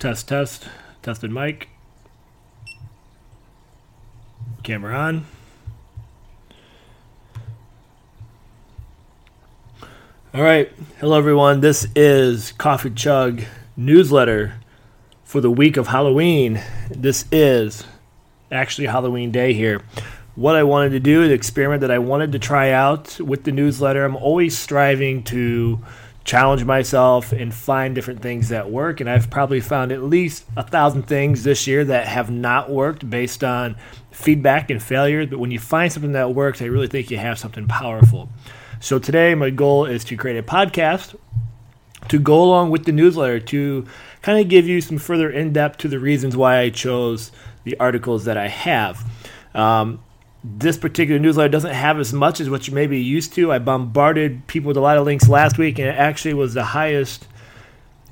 Test, test. Tested mic. Camera on. All right. Hello, everyone. This is Coffee Chug newsletter for the week of Halloween. This is actually Halloween day here. What I wanted to do, the experiment that I wanted to try out with the newsletter, I'm always striving to challenge myself and find different things that work. And I've probably found at least a thousand things this year that have not worked based on feedback and failures. But when you find something that works, I really think you have something powerful. So today, my goal is to create a podcast to go along with the newsletter to kind of give you some further in depth to the reasons why I chose the articles that I have. Um, this particular newsletter doesn't have as much as what you may be used to. I bombarded people with a lot of links last week, and it actually was the highest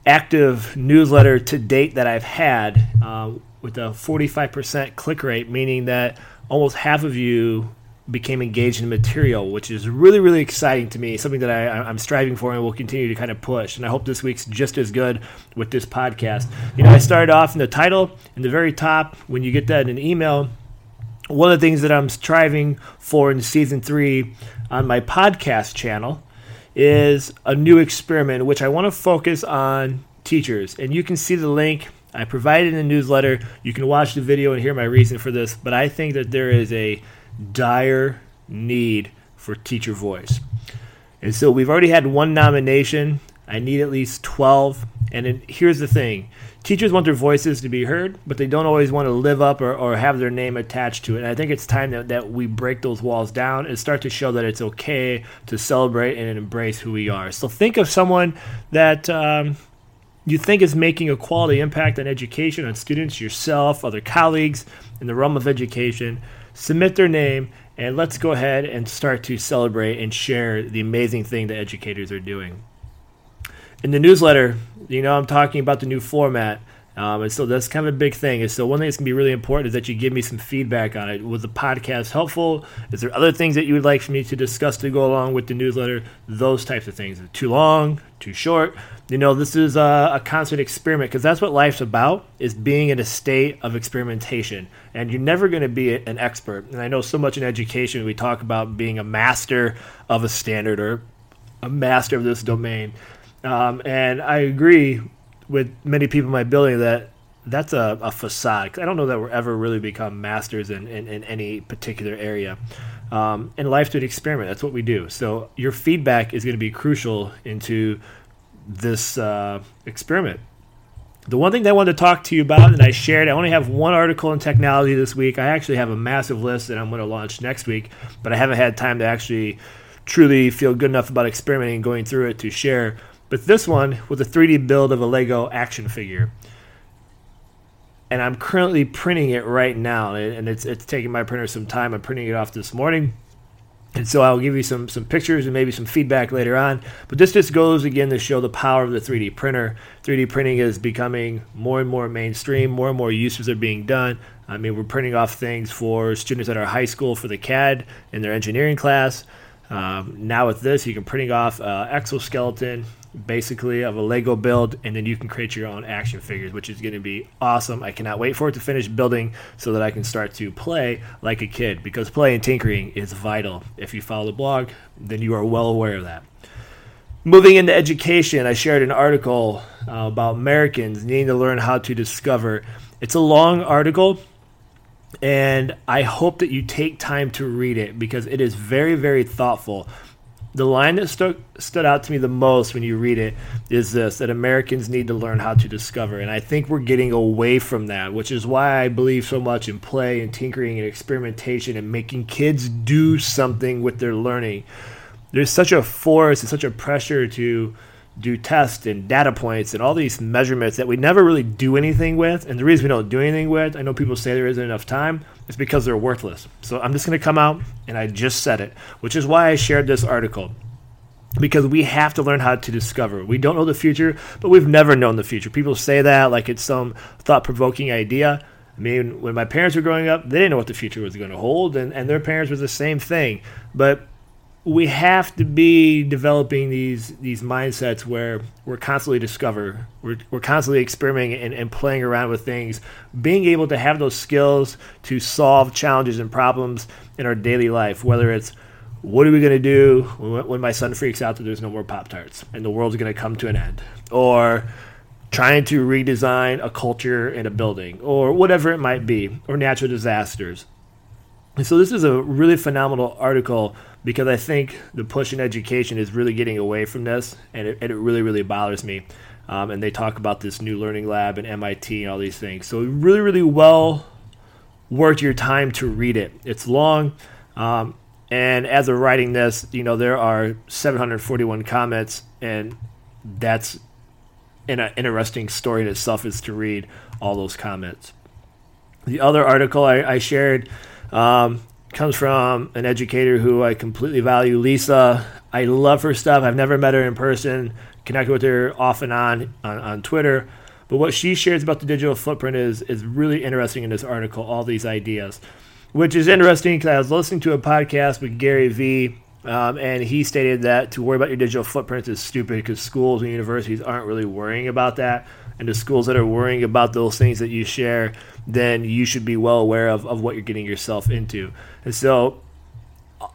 active newsletter to date that I've had uh, with a 45% click rate, meaning that almost half of you became engaged in material, which is really, really exciting to me. Something that I, am striving for and will continue to kind of push. And I hope this week's just as good with this podcast. You know, I started off in the title, in the very top, when you get that in an email. One of the things that I'm striving for in season three on my podcast channel is a new experiment, which I want to focus on teachers. And you can see the link I provided in the newsletter. You can watch the video and hear my reason for this. But I think that there is a dire need for teacher voice. And so we've already had one nomination. I need at least 12. And then here's the thing teachers want their voices to be heard, but they don't always want to live up or, or have their name attached to it. And I think it's time that, that we break those walls down and start to show that it's okay to celebrate and embrace who we are. So think of someone that. Um, you think is making a quality impact on education, on students, yourself, other colleagues in the realm of education submit their name, and let's go ahead and start to celebrate and share the amazing thing that educators are doing. In the newsletter, you know, I'm talking about the new format. Um, and so that's kind of a big thing. And so one thing that's gonna be really important is that you give me some feedback on it. Was the podcast helpful? Is there other things that you would like for me to discuss to go along with the newsletter? Those types of things. Too long, too short. You know, this is a, a constant experiment because that's what life's about: is being in a state of experimentation. And you're never going to be an expert. And I know so much in education we talk about being a master of a standard or a master of this domain. Um, and I agree with many people in my building that that's a, a facade. I don't know that we're ever really become masters in, in, in any particular area. Um, and life's an experiment. That's what we do. So your feedback is going to be crucial into this uh, experiment. The one thing that I wanted to talk to you about, and I shared, I only have one article in technology this week. I actually have a massive list that I'm going to launch next week, but I haven't had time to actually truly feel good enough about experimenting and going through it to share. But this one was a 3D build of a Lego action figure. And I'm currently printing it right now, and it's, it's taking my printer some time. I'm printing it off this morning. And so I'll give you some some pictures and maybe some feedback later on. But this just goes again to show the power of the 3D printer. 3D printing is becoming more and more mainstream. More and more uses are being done. I mean, we're printing off things for students at our high school for the CAD in their engineering class. Um, now with this, you can printing off uh, exoskeleton basically of a Lego build, and then you can create your own action figures, which is going to be awesome. I cannot wait for it to finish building so that I can start to play like a kid because play and tinkering is vital. If you follow the blog, then you are well aware of that. Moving into education, I shared an article uh, about Americans needing to learn how to discover. It's a long article, and I hope that you take time to read it because it is very, very thoughtful the line that stood stood out to me the most when you read it is this that Americans need to learn how to discover. And I think we're getting away from that, which is why I believe so much in play and tinkering and experimentation and making kids do something with their learning. There's such a force and such a pressure to do tests and data points and all these measurements that we never really do anything with. And the reason we don't do anything with, I know people say there isn't enough time, is because they're worthless. So I'm just going to come out and I just said it, which is why I shared this article. Because we have to learn how to discover. We don't know the future, but we've never known the future. People say that like it's some thought provoking idea. I mean, when my parents were growing up, they didn't know what the future was going to hold, and, and their parents were the same thing. But we have to be developing these these mindsets where we're constantly discover we're, we're constantly experimenting and, and playing around with things. Being able to have those skills to solve challenges and problems in our daily life whether it's what are we going to do when my son freaks out that there's no more pop tarts and the world's going to come to an end? Or trying to redesign a culture in a building or whatever it might be or natural disasters. And so this is a really phenomenal article because I think the push in education is really getting away from this, and it, and it really, really bothers me. Um, and they talk about this new learning lab and MIT and all these things. So really, really well worth your time to read it. It's long, um, and as of writing this, you know there are 741 comments, and that's an interesting story in itself is to read all those comments. The other article I, I shared um, comes from an educator who I completely value, Lisa. I love her stuff. I've never met her in person, connected with her off and on on, on Twitter. But what she shares about the digital footprint is is really interesting in this article. All these ideas, which is interesting because I was listening to a podcast with Gary Vee, um, and he stated that to worry about your digital footprint is stupid because schools and universities aren't really worrying about that and the schools that are worrying about those things that you share, then you should be well aware of, of what you're getting yourself into. And so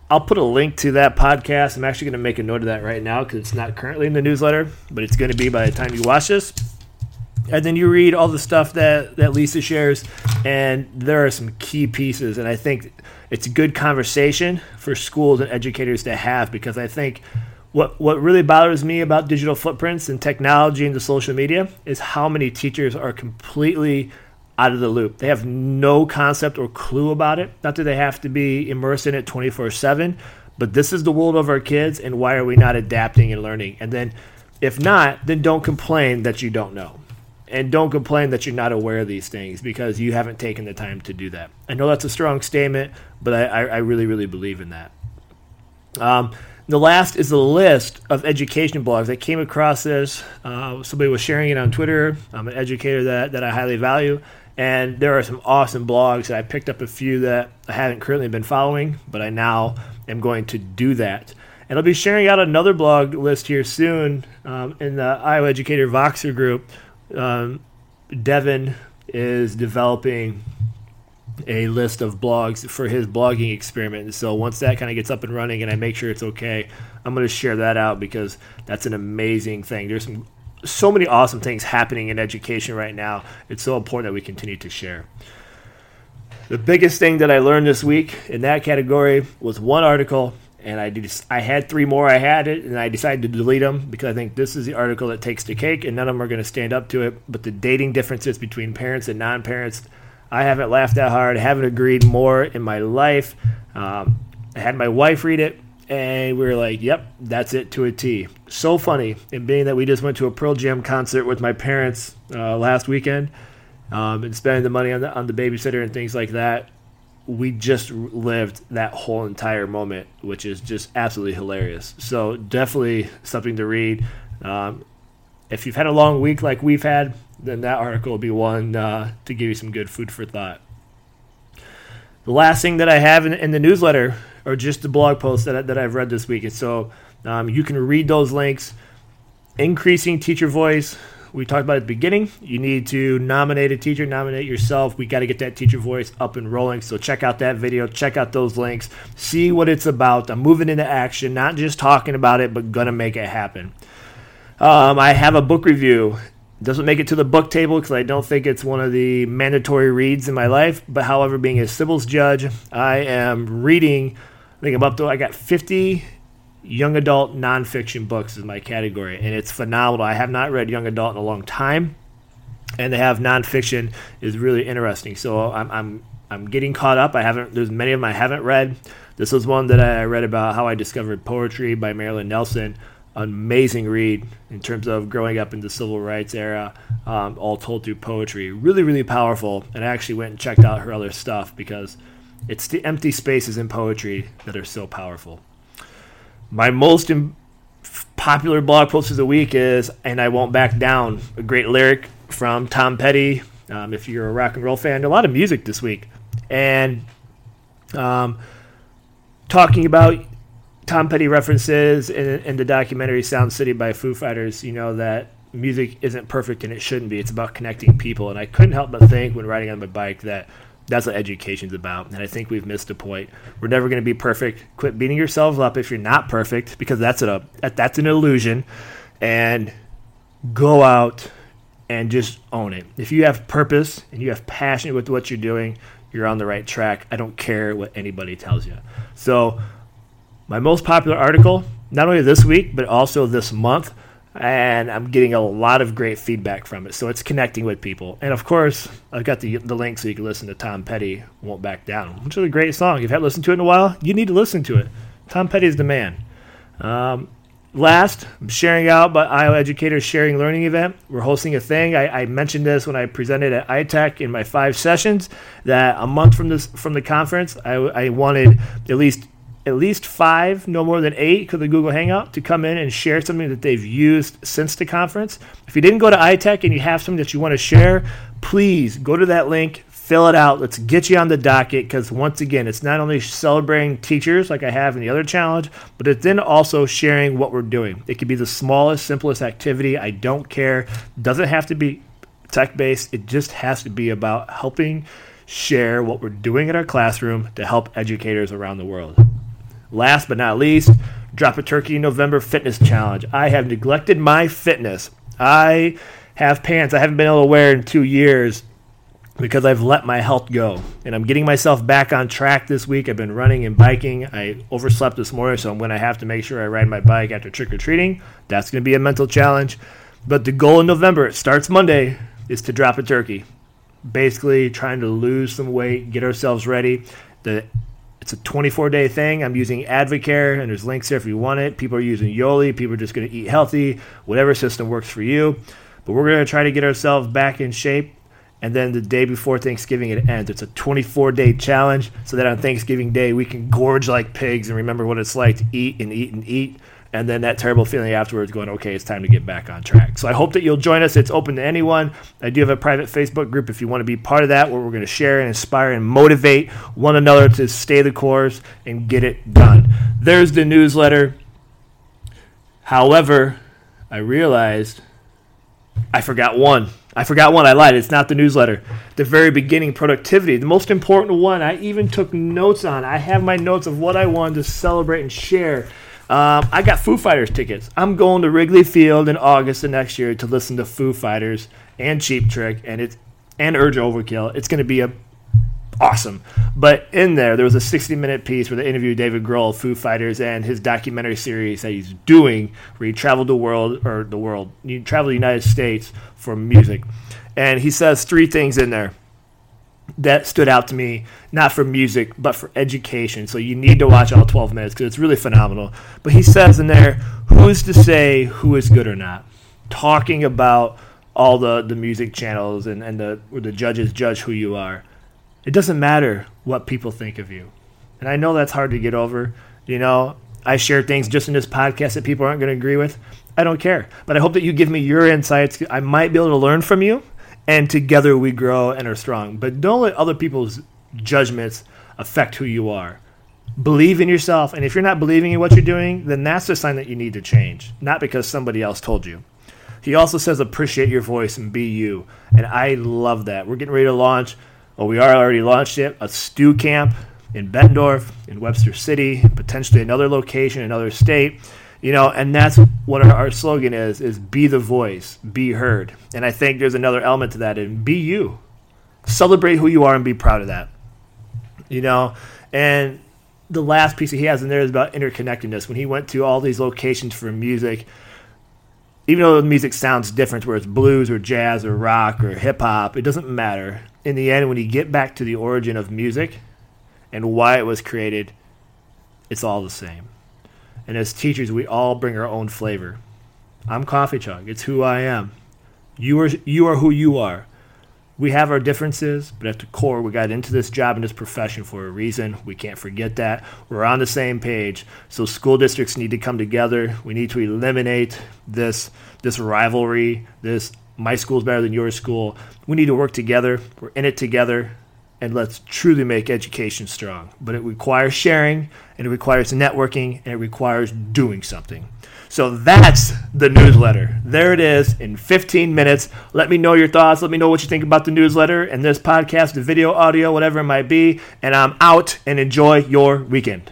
I'll put a link to that podcast. I'm actually going to make a note of that right now because it's not currently in the newsletter, but it's going to be by the time you watch this. And then you read all the stuff that, that Lisa shares, and there are some key pieces. And I think it's a good conversation for schools and educators to have because I think what what really bothers me about digital footprints and technology and the social media is how many teachers are completely out of the loop. They have no concept or clue about it. Not that they have to be immersed in it 24/7, but this is the world of our kids and why are we not adapting and learning? And then if not, then don't complain that you don't know. And don't complain that you're not aware of these things because you haven't taken the time to do that. I know that's a strong statement, but I, I really, really believe in that. Um, the last is a list of education blogs. I came across this. Uh, somebody was sharing it on Twitter. I'm an educator that, that I highly value. And there are some awesome blogs. that I picked up a few that I haven't currently been following, but I now am going to do that. And I'll be sharing out another blog list here soon um, in the Iowa Educator Voxer group. Um, Devin is developing a list of blogs for his blogging experiment. So once that kind of gets up and running and I make sure it's okay, I'm going to share that out because that's an amazing thing. There's some so many awesome things happening in education right now. It's so important that we continue to share. The biggest thing that I learned this week in that category was one article, and I I had three more. I had it, and I decided to delete them because I think this is the article that takes the cake, and none of them are going to stand up to it. But the dating differences between parents and non-parents I haven't laughed that hard. Haven't agreed more in my life. Um, I had my wife read it, and we were like, "Yep, that's it to a T." So funny, and being that we just went to a Pearl Jam concert with my parents uh, last weekend, um, and spending the money on the on the babysitter and things like that, we just lived that whole entire moment, which is just absolutely hilarious. So definitely something to read. Um, if you've had a long week like we've had, then that article will be one uh, to give you some good food for thought. The last thing that I have in, in the newsletter or just the blog posts that, that I've read this week. And so um, you can read those links. Increasing teacher voice. We talked about at the beginning. You need to nominate a teacher, nominate yourself. We got to get that teacher voice up and rolling. So check out that video, check out those links, see what it's about. I'm moving into action, not just talking about it, but gonna make it happen. Um, I have a book review doesn't make it to the book table because I don't think it's one of the mandatory reads in my life. But however, being a Cybils judge, I am reading. I think I'm up to. I got 50 young adult nonfiction books is my category, and it's phenomenal. I have not read young adult in a long time, and to have nonfiction is really interesting. So I'm I'm I'm getting caught up. I haven't. There's many of them I haven't read. This was one that I read about how I discovered poetry by Marilyn Nelson amazing read in terms of growing up in the civil rights era, um, all told through poetry. Really, really powerful. And I actually went and checked out her other stuff because it's the empty spaces in poetry that are so powerful. My most Im- popular blog post of the week is "And I Won't Back Down," a great lyric from Tom Petty. Um, if you're a rock and roll fan, a lot of music this week, and um, talking about Tom Petty references in, in the documentary Sound City by Foo Fighters, you know, that music isn't perfect and it shouldn't be. It's about connecting people. And I couldn't help but think when riding on my bike that that's what education's about. And I think we've missed a point. We're never going to be perfect. Quit beating yourselves up if you're not perfect because that's a that's an illusion. And go out and just own it. If you have purpose and you have passion with what you're doing, you're on the right track. I don't care what anybody tells you. So, my most popular article, not only this week, but also this month, and I'm getting a lot of great feedback from it. So it's connecting with people. And of course, I've got the, the link so you can listen to Tom Petty, Won't Back Down, which is a great song. If you haven't listened to it in a while, you need to listen to it. Tom Petty is the man. Um, last, I'm sharing out by Iowa Educators Sharing Learning event. We're hosting a thing. I, I, mentioned this when I presented at ITEC in my five sessions that a month from this from the conference, I, I wanted at least at least five, no more than eight, because the Google Hangout to come in and share something that they've used since the conference. If you didn't go to ITEC and you have something that you want to share, please go to that link, fill it out. Let's get you on the docket because once again, it's not only celebrating teachers like I have in the other challenge, but it's then also sharing what we're doing. It could be the smallest, simplest activity. I don't care. Doesn't have to be tech based. It just has to be about helping share what we're doing in our classroom to help educators around the world. Last but not least, Drop a Turkey November Fitness Challenge. I have neglected my fitness. I have pants I haven't been able to wear in two years because I've let my health go. And I'm getting myself back on track this week. I've been running and biking. I overslept this morning, so I'm going to have to make sure I ride my bike after trick or treating. That's going to be a mental challenge. But the goal in November, it starts Monday, is to drop a turkey. Basically, trying to lose some weight, get ourselves ready. The it's a 24 day thing. I'm using Advocare, and there's links there if you want it. People are using Yoli. People are just going to eat healthy, whatever system works for you. But we're going to try to get ourselves back in shape and then the day before Thanksgiving it ends. It's a 24 day challenge so that on Thanksgiving Day we can gorge like pigs and remember what it's like to eat and eat and eat. And then that terrible feeling afterwards going, okay, it's time to get back on track. So I hope that you'll join us. It's open to anyone. I do have a private Facebook group if you want to be part of that, where we're going to share and inspire and motivate one another to stay the course and get it done. There's the newsletter. However, I realized I forgot one. I forgot one. I lied. It's not the newsletter. The very beginning, productivity, the most important one. I even took notes on. I have my notes of what I wanted to celebrate and share. Um, I got Foo Fighters tickets. I'm going to Wrigley Field in August of next year to listen to Foo Fighters and Cheap Trick and it's and Urge Overkill. It's going to be a awesome. But in there, there was a 60 minute piece where they interviewed David Grohl, of Foo Fighters, and his documentary series that he's doing, where he traveled the world, or the world, he traveled the United States for music. And he says three things in there that stood out to me, not for music, but for education. So you need to watch all 12 minutes because it's really phenomenal. But he says in there, who's to say who is good or not? Talking about all the, the music channels and, and the, where the judges judge who you are it doesn't matter what people think of you. And I know that's hard to get over. You know, I share things just in this podcast that people aren't going to agree with. I don't care. But I hope that you give me your insights. I might be able to learn from you, and together we grow and are strong. But don't let other people's judgments affect who you are. Believe in yourself. And if you're not believing in what you're doing, then that's a sign that you need to change, not because somebody else told you. He also says, appreciate your voice and be you. And I love that. We're getting ready to launch well, we are already launched it, a StuCamp in Bettendorf, in Webster City, potentially another location, another state. You know, and that's what our, our slogan is: is be the voice, be heard. And I think there's another element to that, and be you. Celebrate who you are and be proud of that. You know, and the last piece that he has in there is about interconnectedness. When he went to all these locations for music, even though the music sounds different, where it's blues or jazz or rock or hip hop, it doesn't matter. In the end, when you get back to the origin of music and why it was created, it's all the same. And as teachers, we all bring our own flavor. I'm Coffee Chug. It's who I am. You are you are who you are we have our differences, but at the core, we got into this job and this profession for a reason. We can't forget that. We're on the same page. So school districts need to come together. We need to eliminate this this rivalry, this my school's better than your school. We need to work together. We're in it together. And let's truly make education strong. But it requires sharing, and it requires networking, and it requires doing something. So that's the newsletter. There it is in 15 minutes. Let me know your thoughts. Let me know what you think about the newsletter and this podcast, the video, audio, whatever it might be. And I'm out and enjoy your weekend.